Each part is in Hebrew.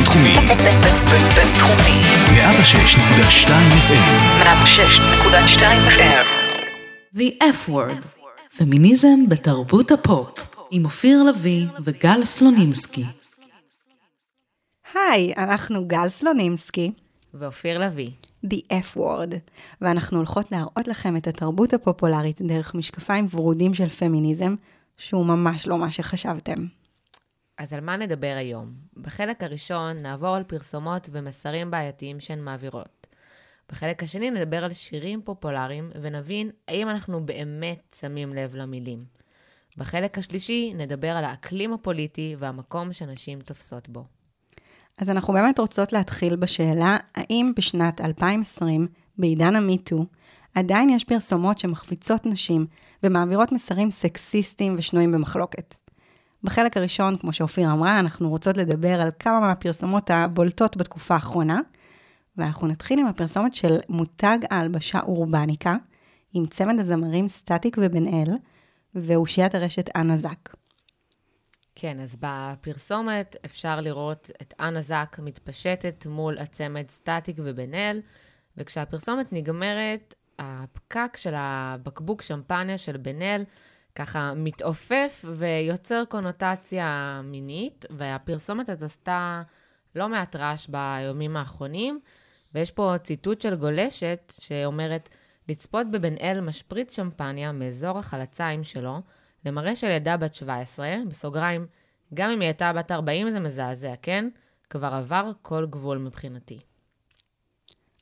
בינתחומי. בינתחומי. 106.2 FM. 106.2 FM. The F word, פמיניזם בתרבות הפופ, עם אופיר לביא וגל סלונימסקי. היי, אנחנו גל סלונימסקי, ואופיר לביא. The F word, ואנחנו הולכות להראות לכם את התרבות הפופולרית דרך משקפיים ורודים של פמיניזם, שהוא ממש לא מה שחשבתם. אז על מה נדבר היום? בחלק הראשון נעבור על פרסומות ומסרים בעייתיים שהן מעבירות. בחלק השני נדבר על שירים פופולריים ונבין האם אנחנו באמת שמים לב למילים. בחלק השלישי נדבר על האקלים הפוליטי והמקום שנשים תופסות בו. אז אנחנו באמת רוצות להתחיל בשאלה, האם בשנת 2020, בעידן המיטו, עדיין יש פרסומות שמחביצות נשים ומעבירות מסרים סקסיסטיים ושנויים במחלוקת. בחלק הראשון, כמו שאופיר אמרה, אנחנו רוצות לדבר על כמה מהפרסומות הבולטות בתקופה האחרונה, ואנחנו נתחיל עם הפרסומת של מותג ההלבשה אורבניקה, עם צמד הזמרים סטטיק ובן אל, ואושיית הרשת אנה זק. כן, אז בפרסומת אפשר לראות את אנה זק מתפשטת מול הצמד סטטיק ובן אל, וכשהפרסומת נגמרת, הפקק של הבקבוק שמפניה של בן אל ככה מתעופף ויוצר קונוטציה מינית, והפרסומת הזאת עשתה לא מעט רעש ביומים האחרונים, ויש פה ציטוט של גולשת שאומרת, לצפות בבן אל משפריץ שמפניה מאזור החלציים שלו, למראה של ילדה בת 17, בסוגריים, גם אם היא הייתה בת 40 זה מזעזע, כן? כבר עבר כל גבול מבחינתי.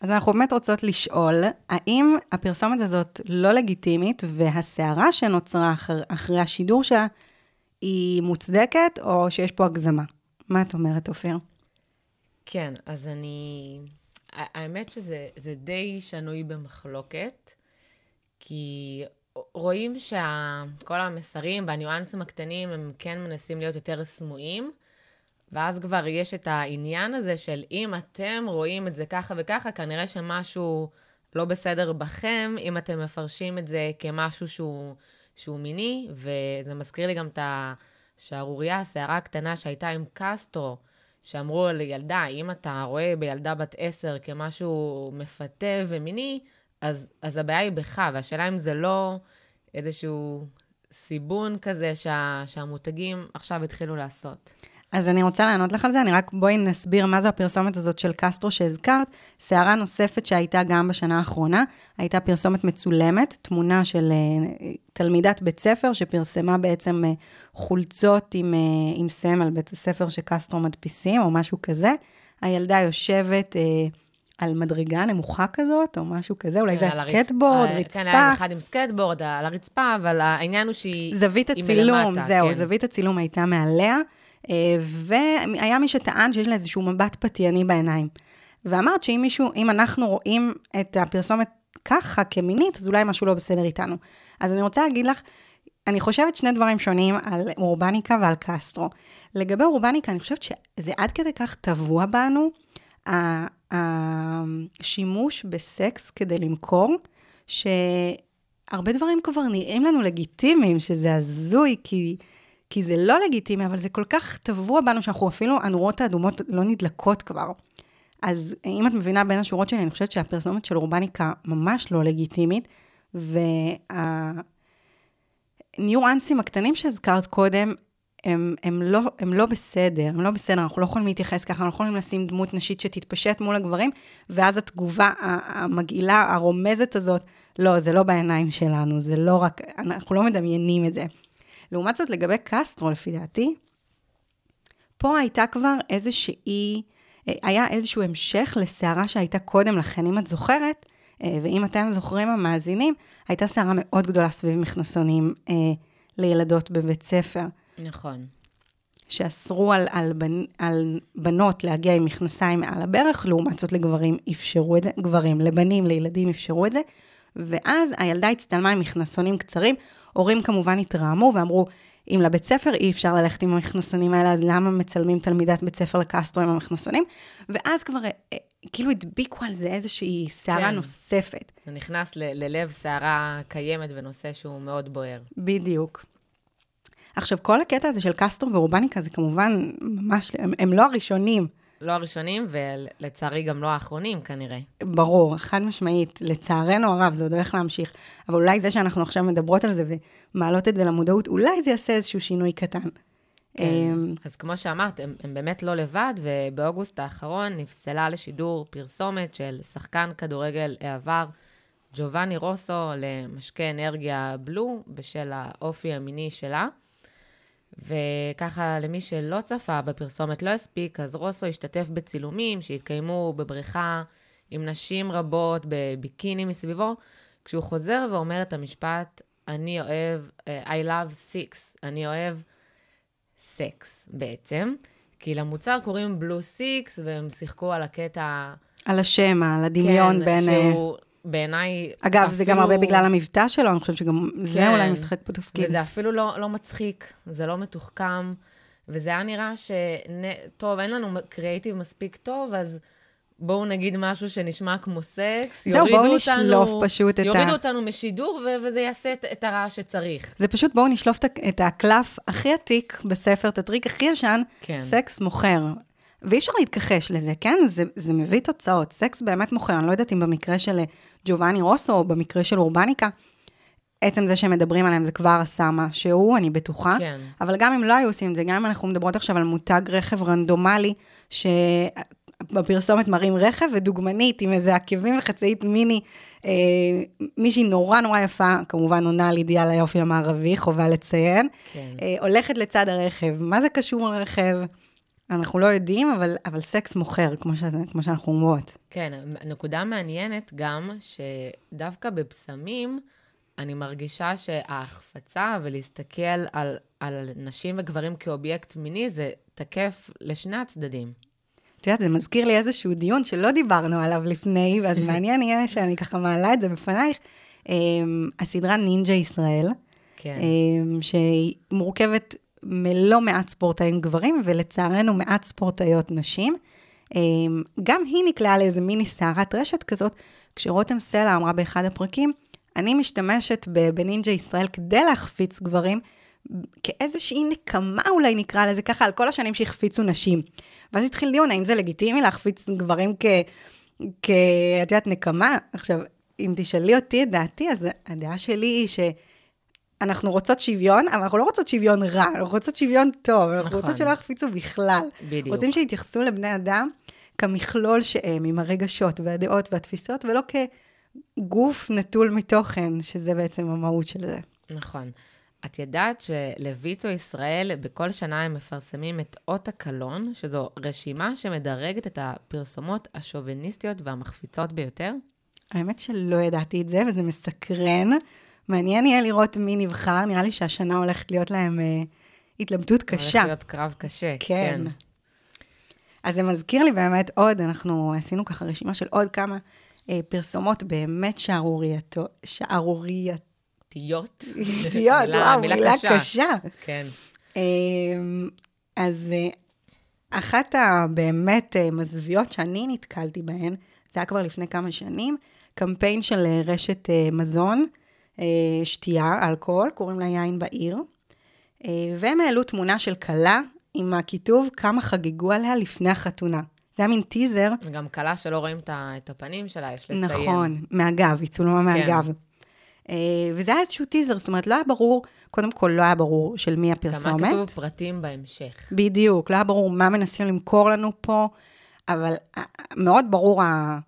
אז אנחנו באמת רוצות לשאול, האם הפרסומת הזאת לא לגיטימית, והסערה שנוצרה אחר, אחרי השידור שלה היא מוצדקת, או שיש פה הגזמה? מה את אומרת, אופיר? כן, אז אני... האמת שזה די שנוי במחלוקת, כי רואים שכל המסרים והניואנסים הקטנים הם כן מנסים להיות יותר סמויים, ואז כבר יש את העניין הזה של אם אתם רואים את זה ככה וככה, כנראה שמשהו לא בסדר בכם, אם אתם מפרשים את זה כמשהו שהוא, שהוא מיני, וזה מזכיר לי גם את השערורייה, הסערה הקטנה שהייתה עם קסטרו, שאמרו לילדה, אם אתה רואה בילדה בת עשר כמשהו מפתה ומיני, אז, אז הבעיה היא בך, והשאלה אם זה לא איזשהו סיבון כזה שה, שהמותגים עכשיו התחילו לעשות. אז אני רוצה לענות לך על זה, אני רק בואי נסביר מה זו הפרסומת הזאת של קסטרו שהזכרת. סערה נוספת שהייתה גם בשנה האחרונה, הייתה פרסומת מצולמת, תמונה של uh, תלמידת בית ספר שפרסמה בעצם uh, חולצות עם, uh, עם סמל בית הספר שקסטרו מדפיסים, או משהו כזה. הילדה יושבת... Uh, על מדרגה נמוכה כזאת, או משהו כזה, אולי זה הסקטבורד, רצפה. כן, היה אחד עם סקייטבורד על הרצפה, אבל העניין הוא שהיא זווית הצילום, זהו, כן. זווית הצילום הייתה מעליה, והיה מי שטען שיש לה איזשהו מבט פתייני בעיניים. ואמרת שאם מישהו, אם אנחנו רואים את הפרסומת ככה, כמינית, אז אולי משהו לא בסדר איתנו. אז אני רוצה להגיד לך, אני חושבת שני דברים שונים על אורבניקה ועל קסטרו. לגבי אורבניקה, אני חושבת שזה עד כדי כך טבוע בנו, השימוש בסקס כדי למכור, שהרבה דברים כבר נראים לנו לגיטימיים, שזה הזוי, כי... כי זה לא לגיטימי, אבל זה כל כך טבוע בנו, שאנחנו אפילו, הנורות האדומות לא נדלקות כבר. אז אם את מבינה בין השורות שלי, אני חושבת שהפרסומת של אורבניקה ממש לא לגיטימית, והניואנסים הקטנים שהזכרת קודם, הם, הם, לא, הם לא בסדר, הם לא בסדר, אנחנו לא יכולים להתייחס ככה, אנחנו לא יכולים לשים דמות נשית שתתפשט מול הגברים, ואז התגובה המגעילה, הרומזת הזאת, לא, זה לא בעיניים שלנו, זה לא רק, אנחנו לא מדמיינים את זה. לעומת זאת, לגבי קסטרו, לפי דעתי, פה הייתה כבר איזושהי, היה איזשהו המשך לסערה שהייתה קודם לכן, אם את זוכרת, אה, ואם אתם זוכרים המאזינים, הייתה סערה מאוד גדולה סביב מכנסונים אה, לילדות בבית ספר. נכון. שאסרו על, על, בנ, על בנות להגיע עם מכנסיים מעל הברך, לעומת זאת לגברים אפשרו את זה, גברים, לבנים, לילדים אפשרו את זה, ואז הילדה הצטלמה עם מכנסונים קצרים, הורים כמובן התרעמו ואמרו, אם לבית ספר אי אפשר ללכת עם המכנסונים האלה, אז למה מצלמים תלמידת בית ספר לקסטרו עם המכנסונים? ואז כבר אה, כאילו הדביקו על זה איזושהי סערה כן. נוספת. זה נכנס ל- ללב סערה קיימת ונושא שהוא מאוד בוער. בדיוק. עכשיו, כל הקטע הזה של קסטרו ואורבניקה זה כמובן ממש, הם, הם לא הראשונים לא הראשונים, ולצערי גם לא האחרונים כנראה. ברור, חד משמעית, לצערנו הרב, זה עוד הולך להמשיך. אבל אולי זה שאנחנו עכשיו מדברות על זה ומעלות את זה למודעות, אולי זה יעשה איזשהו שינוי קטן. כן. אמ, אז כמו שאמרת, הם, הם באמת לא לבד, ובאוגוסט האחרון נפסלה לשידור פרסומת של שחקן כדורגל העבר, ג'ובאני רוסו, למשקה אנרגיה בלו, בשל האופי המיני שלה. וככה, למי שלא צפה בפרסומת, לא הספיק, אז רוסו השתתף בצילומים שהתקיימו בבריכה עם נשים רבות בביקיני מסביבו, כשהוא חוזר ואומר את המשפט, אני אוהב, אה, I love six, אני אוהב סקס בעצם, כי למוצר קוראים בלו סיקס, והם שיחקו על הקטע... על השם, על הדמיון כן, בין... אה, שהוא בעיניי... אגב, זה גם אפילו- הרבה בגלל המבטא שלו, אני חושבת שגם זה כן. אולי משחק פה תפקיד. וזה אפילו לא, לא מצחיק, זה לא מתוחכם, וזה היה נראה ש... טוב, אין לנו קריאיטיב מספיק טוב, אז בואו נגיד משהו שנשמע כמו סקס, זהו, יורידו בואו אותנו... נשלוף פשוט את ה- יורידו אותנו משידור, ו- וזה יעשה את, את הרעש שצריך. זה פשוט בואו נשלוף את הקלף הכי עתיק בספר, את הטריק הכי ישן, כן. סקס מוכר. ואי אפשר להתכחש לזה, כן? זה, זה מביא תוצאות. סקס באמת מוכר. אני לא יודעת אם במקרה של אה, ג'ובאני רוסו או במקרה של אורבניקה, עצם זה שהם מדברים עליהם זה כבר עשה משהו, אני בטוחה. כן. אבל גם אם לא היו עושים את זה, גם אם אנחנו מדברות עכשיו על מותג רכב רנדומלי, שבפרסומת מראים רכב ודוגמנית עם איזה עקבים וחצאית מיני, אה, מישהי נורא נורא יפה, כמובן עונה על אידיאל היופי המערבי, חובה לציין, כן. אה, הולכת לצד הרכב. מה זה קשור לרכב? אנחנו לא יודעים, אבל, אבל סקס מוכר, כמו, שזה, כמו שאנחנו אומרות. כן, נקודה מעניינת גם, שדווקא בבשמים, אני מרגישה שההחפצה ולהסתכל על, על נשים וגברים כאובייקט מיני, זה תקף לשני הצדדים. את יודעת, זה מזכיר לי איזשהו דיון שלא דיברנו עליו לפני, ואז מעניין יהיה שאני ככה מעלה את זה בפנייך. אמ, הסדרה נינג'ה ישראל, כן. אמ, שהיא מורכבת מלא מעט ספורטאים גברים, ולצערנו מעט ספורטאיות נשים. אמ, גם היא נקלעה לאיזה מיני סערת רשת כזאת, כשרותם סלע אמרה באחד הפרקים, אני משתמשת בנינג'ה ישראל כדי להחפיץ גברים, כאיזושהי נקמה אולי נקרא לזה ככה, על כל השנים שהחפיצו נשים. ואז התחיל דיון, האם זה לגיטימי להחפיץ גברים כ... כ... את יודעת, נקמה? עכשיו, אם תשאלי אותי את דעתי, אז הדעה שלי היא שאנחנו רוצות שוויון, אבל אנחנו לא רוצות שוויון רע, אנחנו רוצות שוויון טוב, אנחנו נכון. רוצות שלא יחפיצו בכלל. בדיוק. רוצים שיתייחסו לבני אדם כמכלול שהם, עם הרגשות והדעות והתפיסות, ולא כגוף נטול מתוכן, שזה בעצם המהות של זה. נכון. את ידעת שלויצו ישראל, בכל שנה הם מפרסמים את אות הקלון, שזו רשימה שמדרגת את הפרסומות השוביניסטיות והמחפיצות ביותר? האמת שלא ידעתי את זה, וזה מסקרן. מעניין יהיה לראות מי נבחר, נראה לי שהשנה הולכת להיות להם אה, התלבטות קשה. הולך להיות קרב קשה. כן. אז זה מזכיר לי באמת עוד, אנחנו עשינו ככה רשימה של עוד כמה אה, פרסומות באמת שערורייתו, שערורייתיות, תיות. וואו, מילה קשה. כן. אמ, אז אה, אחת הבאמת אה, מזוויעות שאני נתקלתי בהן, זה היה כבר לפני כמה שנים, קמפיין של אה, רשת אה, מזון, אה, שתייה, אלכוהול, קוראים לה יין בעיר, אה, והם העלו תמונה של כלה עם הכיתוב כמה חגגו עליה לפני החתונה. זה היה מין טיזר, גם כלה שלא רואים את הפנים שלה, יש לציין. נכון, מהגב, היא צולמה מהגב. אה, וזה היה איזשהו טיזר, זאת אומרת, לא היה ברור, קודם כל לא היה ברור של מי גם הפרסומת. היה כתוב פרטים בהמשך. בדיוק, לא היה ברור מה מנסים למכור לנו פה, אבל אה, מאוד ברור ה-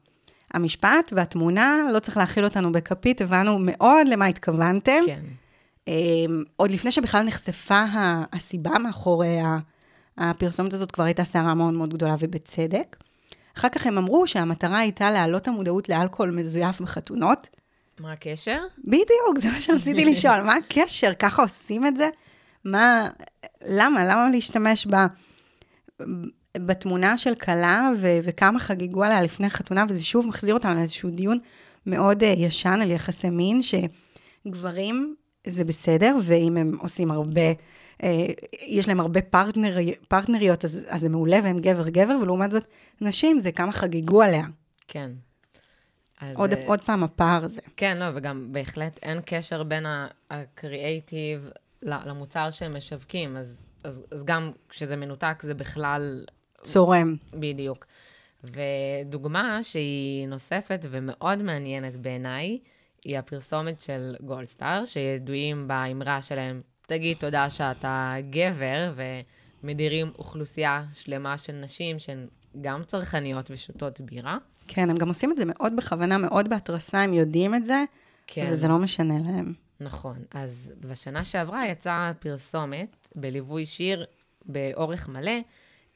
המשפט והתמונה, לא צריך להכיל אותנו בכפית, הבנו מאוד למה התכוונתם. כן. אה, עוד לפני שבכלל נחשפה הסיבה מאחורי הפרסומת הזאת, כבר הייתה סערה מאוד מאוד גדולה ובצדק. אחר כך הם אמרו שהמטרה הייתה להעלות המודעות לאלכוהול מזויף בחתונות. מה הקשר? בדיוק, זה מה שרציתי לשאול, מה הקשר? ככה עושים את זה? מה, למה? למה להשתמש ב, בתמונה של כלה ו, וכמה חגגו עליה לפני חתונה, וזה שוב מחזיר אותנו לאיזשהו דיון מאוד uh, ישן על יחסי מין, שגברים זה בסדר, ואם הם עושים הרבה, uh, יש להם הרבה פרטנר, פרטנריות, אז, אז זה מעולה והם גבר-גבר, ולעומת זאת, נשים זה כמה חגגו עליה. כן. אז, עוד, אה, עוד פעם הפער הזה. כן, לא, וגם בהחלט אין קשר בין הקריאייטיב למוצר שהם משווקים, אז, אז, אז גם כשזה מנותק זה בכלל צורם. בדיוק. ודוגמה שהיא נוספת ומאוד מעניינת בעיניי, היא הפרסומת של גולדסטאר, שידועים באמרה שלהם, תגיד תודה שאתה גבר, ומדירים אוכלוסייה שלמה של נשים שהן גם צרכניות ושותות בירה. כן, הם גם עושים את זה מאוד בכוונה, מאוד בהתרסה, הם יודעים את זה, כן. וזה לא משנה להם. נכון. אז בשנה שעברה יצאה פרסומת בליווי שיר באורך מלא,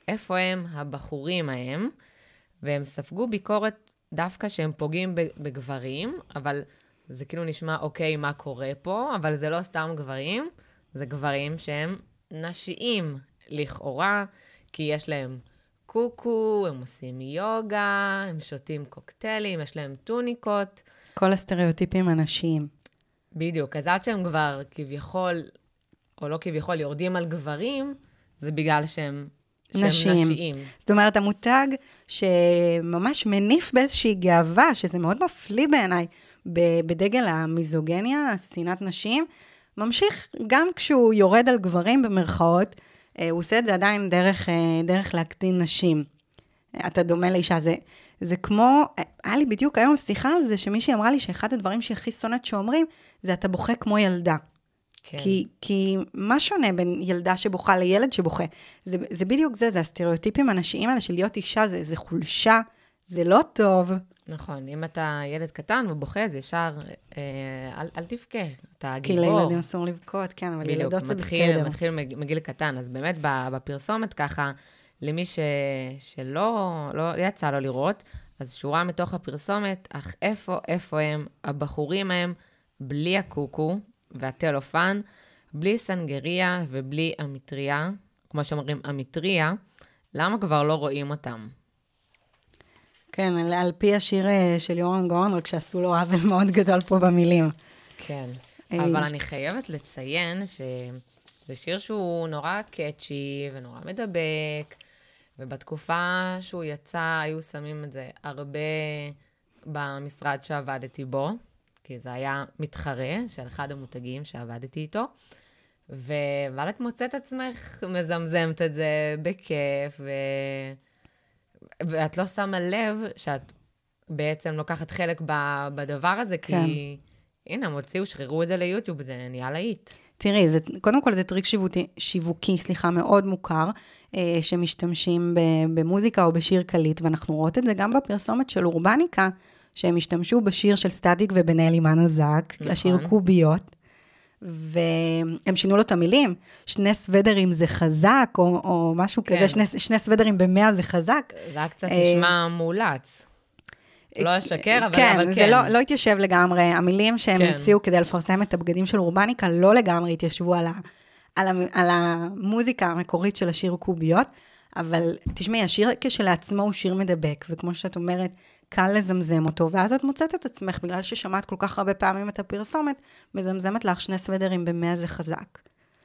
איפה הם הבחורים ההם, והם ספגו ביקורת דווקא שהם פוגעים בגברים, אבל זה כאילו נשמע, אוקיי, מה קורה פה? אבל זה לא סתם גברים, זה גברים שהם נשיים, לכאורה, כי יש להם קוקו, הם עושים יוגה, הם שותים קוקטיילים, יש להם טוניקות. כל הסטריאוטיפים הנשיים. בדיוק, אז עד שהם כבר כביכול, או לא כביכול, יורדים על גברים, זה בגלל שהם, שהם. נשיים. זאת אומרת, המותג שממש מניף באיזושהי גאווה, שזה מאוד מפליא בעיניי, בדגל המיזוגניה, שנאת נשים, ממשיך גם כשהוא יורד על גברים במרכאות, אה, הוא עושה את זה עדיין דרך, אה, דרך להקטין נשים. אתה דומה לאישה, זה, זה כמו, אה, היה לי בדיוק היום שיחה על זה, שמישהי אמרה לי שאחד הדברים שהכי שונאת שאומרים, זה אתה בוכה כמו ילדה. כן. כי, כי מה שונה בין ילדה שבוכה לילד שבוכה? זה, זה בדיוק זה, זה הסטריאוטיפים הנשיים האלה של להיות אישה, זה, זה חולשה, זה לא טוב. נכון, אם אתה ילד קטן ובוכה, אז ישר, אה, אל, אל תבכה, אתה כי גיבור. לילדים אסור לבכות, כן, אבל בדיוק, ילדות זה מתחיל, בסדר. מתחיל מג- מגיל קטן. אז באמת בפרסומת ככה, למי ש, שלא לא יצא לו לראות, אז שורה מתוך הפרסומת, אך איפה, איפה הם הבחורים הם, בלי הקוקו והטלופן, בלי סנגריה ובלי המטריה, כמו שאומרים, המטריה, למה כבר לא רואים אותם? כן, על, על פי השיר אה, של יורם גאון, רק שעשו לו עוול מאוד גדול פה במילים. כן. אה, אבל אני חייבת לציין שזה שיר שהוא נורא קאצ'י ונורא מדבק, ובתקופה שהוא יצא היו שמים את זה הרבה במשרד שעבדתי בו, כי זה היה מתחרה של אחד המותגים שעבדתי איתו. ואז את מוצאת עצמך מזמזמת את זה בכיף, ו... ואת לא שמה לב שאת בעצם לוקחת חלק ב... בדבר הזה, כי כן. הנה, הם הוציאו, שחררו את זה ליוטיוב, זה נהיה להיט. תראי, זה, קודם כל זה טריק שיווקי, שיווקי סליחה, מאוד מוכר, אה, שמשתמשים ב, במוזיקה או בשיר קליט, ואנחנו רואות את זה גם בפרסומת של אורבניקה, שהם השתמשו בשיר של סטטיק ובן אל עם אנה זק, נכון. השיר קוביות, והם שינו לו את המילים, שני סוודרים זה חזק, או, או משהו כן. כזה, שני, שני סוודרים במאה זה חזק. זה היה קצת אה, נשמע מאולץ. לא אשקר, אבל כן, אבל זה כן. לא, לא התיישב לגמרי. המילים שהם כן. המציאו כדי לפרסם את הבגדים של אורבניקה לא לגמרי התיישבו על, ה, על, ה, על המוזיקה המקורית של השיר קוביות, אבל תשמעי, השיר כשלעצמו הוא שיר מדבק, וכמו שאת אומרת, קל לזמזם אותו, ואז את מוצאת את עצמך, בגלל ששמעת כל כך הרבה פעמים את הפרסומת, מזמזמת לך שני סוודרים במאה זה חזק.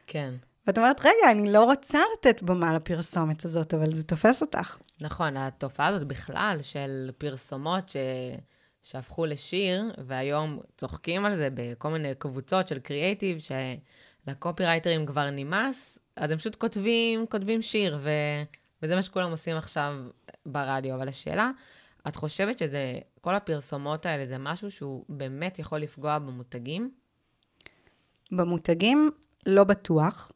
כן. ואת אומרת, רגע, אני לא רוצה לתת במה לפרסומת הזאת, אבל זה תופס אותך. נכון, התופעה הזאת בכלל של פרסומות ש... שהפכו לשיר, והיום צוחקים על זה בכל מיני קבוצות של קריאייטיב, שלקופירייטרים כבר נמאס, אז הם פשוט כותבים, כותבים שיר, ו... וזה מה שכולם עושים עכשיו ברדיו. אבל השאלה, את חושבת שזה, כל הפרסומות האלה, זה משהו שהוא באמת יכול לפגוע במותגים? במותגים, לא בטוח.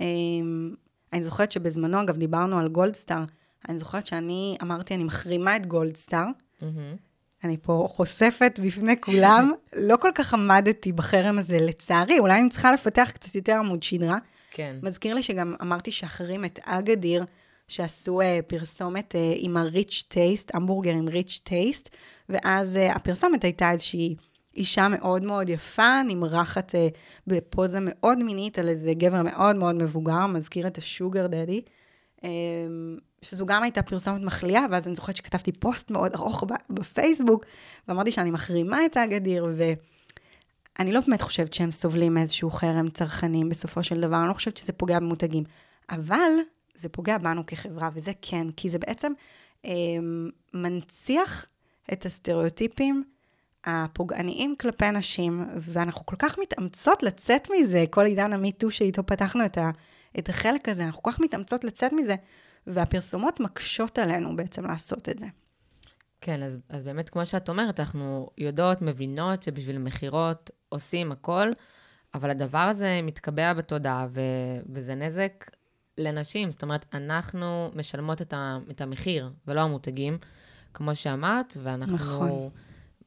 אמ, אני זוכרת שבזמנו, אגב, דיברנו על גולדסטאר. אני זוכרת שאני אמרתי, אני מחרימה את גולדסטאר. מהמם. אני פה חושפת בפני כולם. לא כל כך עמדתי בחרם הזה, לצערי. אולי אני צריכה לפתח קצת יותר עמוד שדרה. כן. מזכיר לי שגם אמרתי שאחרים את אגדיר, שעשו uh, פרסומת uh, עם ה-rich taste, המבורגר עם rich taste, ואז uh, הפרסומת הייתה איזושהי אישה מאוד מאוד יפה, נמרחת uh, בפוזה מאוד מינית על איזה גבר מאוד מאוד מבוגר, מזכיר את השוגר דדי, שזו גם הייתה פרסומת מחליאה, ואז אני זוכרת שכתבתי פוסט מאוד ארוך בפייסבוק, ואמרתי שאני מחרימה את האגדיר, ו... אני לא באמת חושבת שהם סובלים מאיזשהו חרם צרכנים בסופו של דבר, אני לא חושבת שזה פוגע במותגים. אבל זה פוגע בנו כחברה, וזה כן, כי זה בעצם אה, מנציח את הסטריאוטיפים הפוגעניים כלפי נשים, ואנחנו כל כך מתאמצות לצאת מזה, כל עידן המיטו שאיתו פתחנו את, ה, את החלק הזה, אנחנו כל כך מתאמצות לצאת מזה, והפרסומות מקשות עלינו בעצם לעשות את זה. כן, אז, אז באמת, כמו שאת אומרת, אנחנו יודעות, מבינות שבשביל מכירות עושים הכל, אבל הדבר הזה מתקבע בתודעה, ו, וזה נזק לנשים. זאת אומרת, אנחנו משלמות את, ה, את המחיר, ולא המותגים, כמו שאמרת, ואנחנו נכון.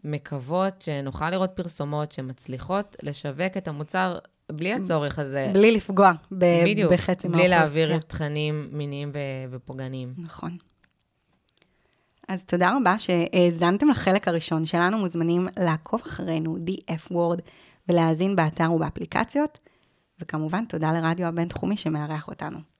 מקוות שנוכל לראות פרסומות שמצליחות לשווק את המוצר בלי הצורך הזה. בלי לפגוע ב- בדיוק, בחצי בלי מהאוכלוסייה. להעביר תכנים מיניים ו- ופוגעניים. נכון. אז תודה רבה שהאזנתם לחלק הראשון שלנו, מוזמנים לעקוב אחרינו, DF Word, ולהאזין באתר ובאפליקציות, וכמובן, תודה לרדיו הבינתחומי שמארח אותנו.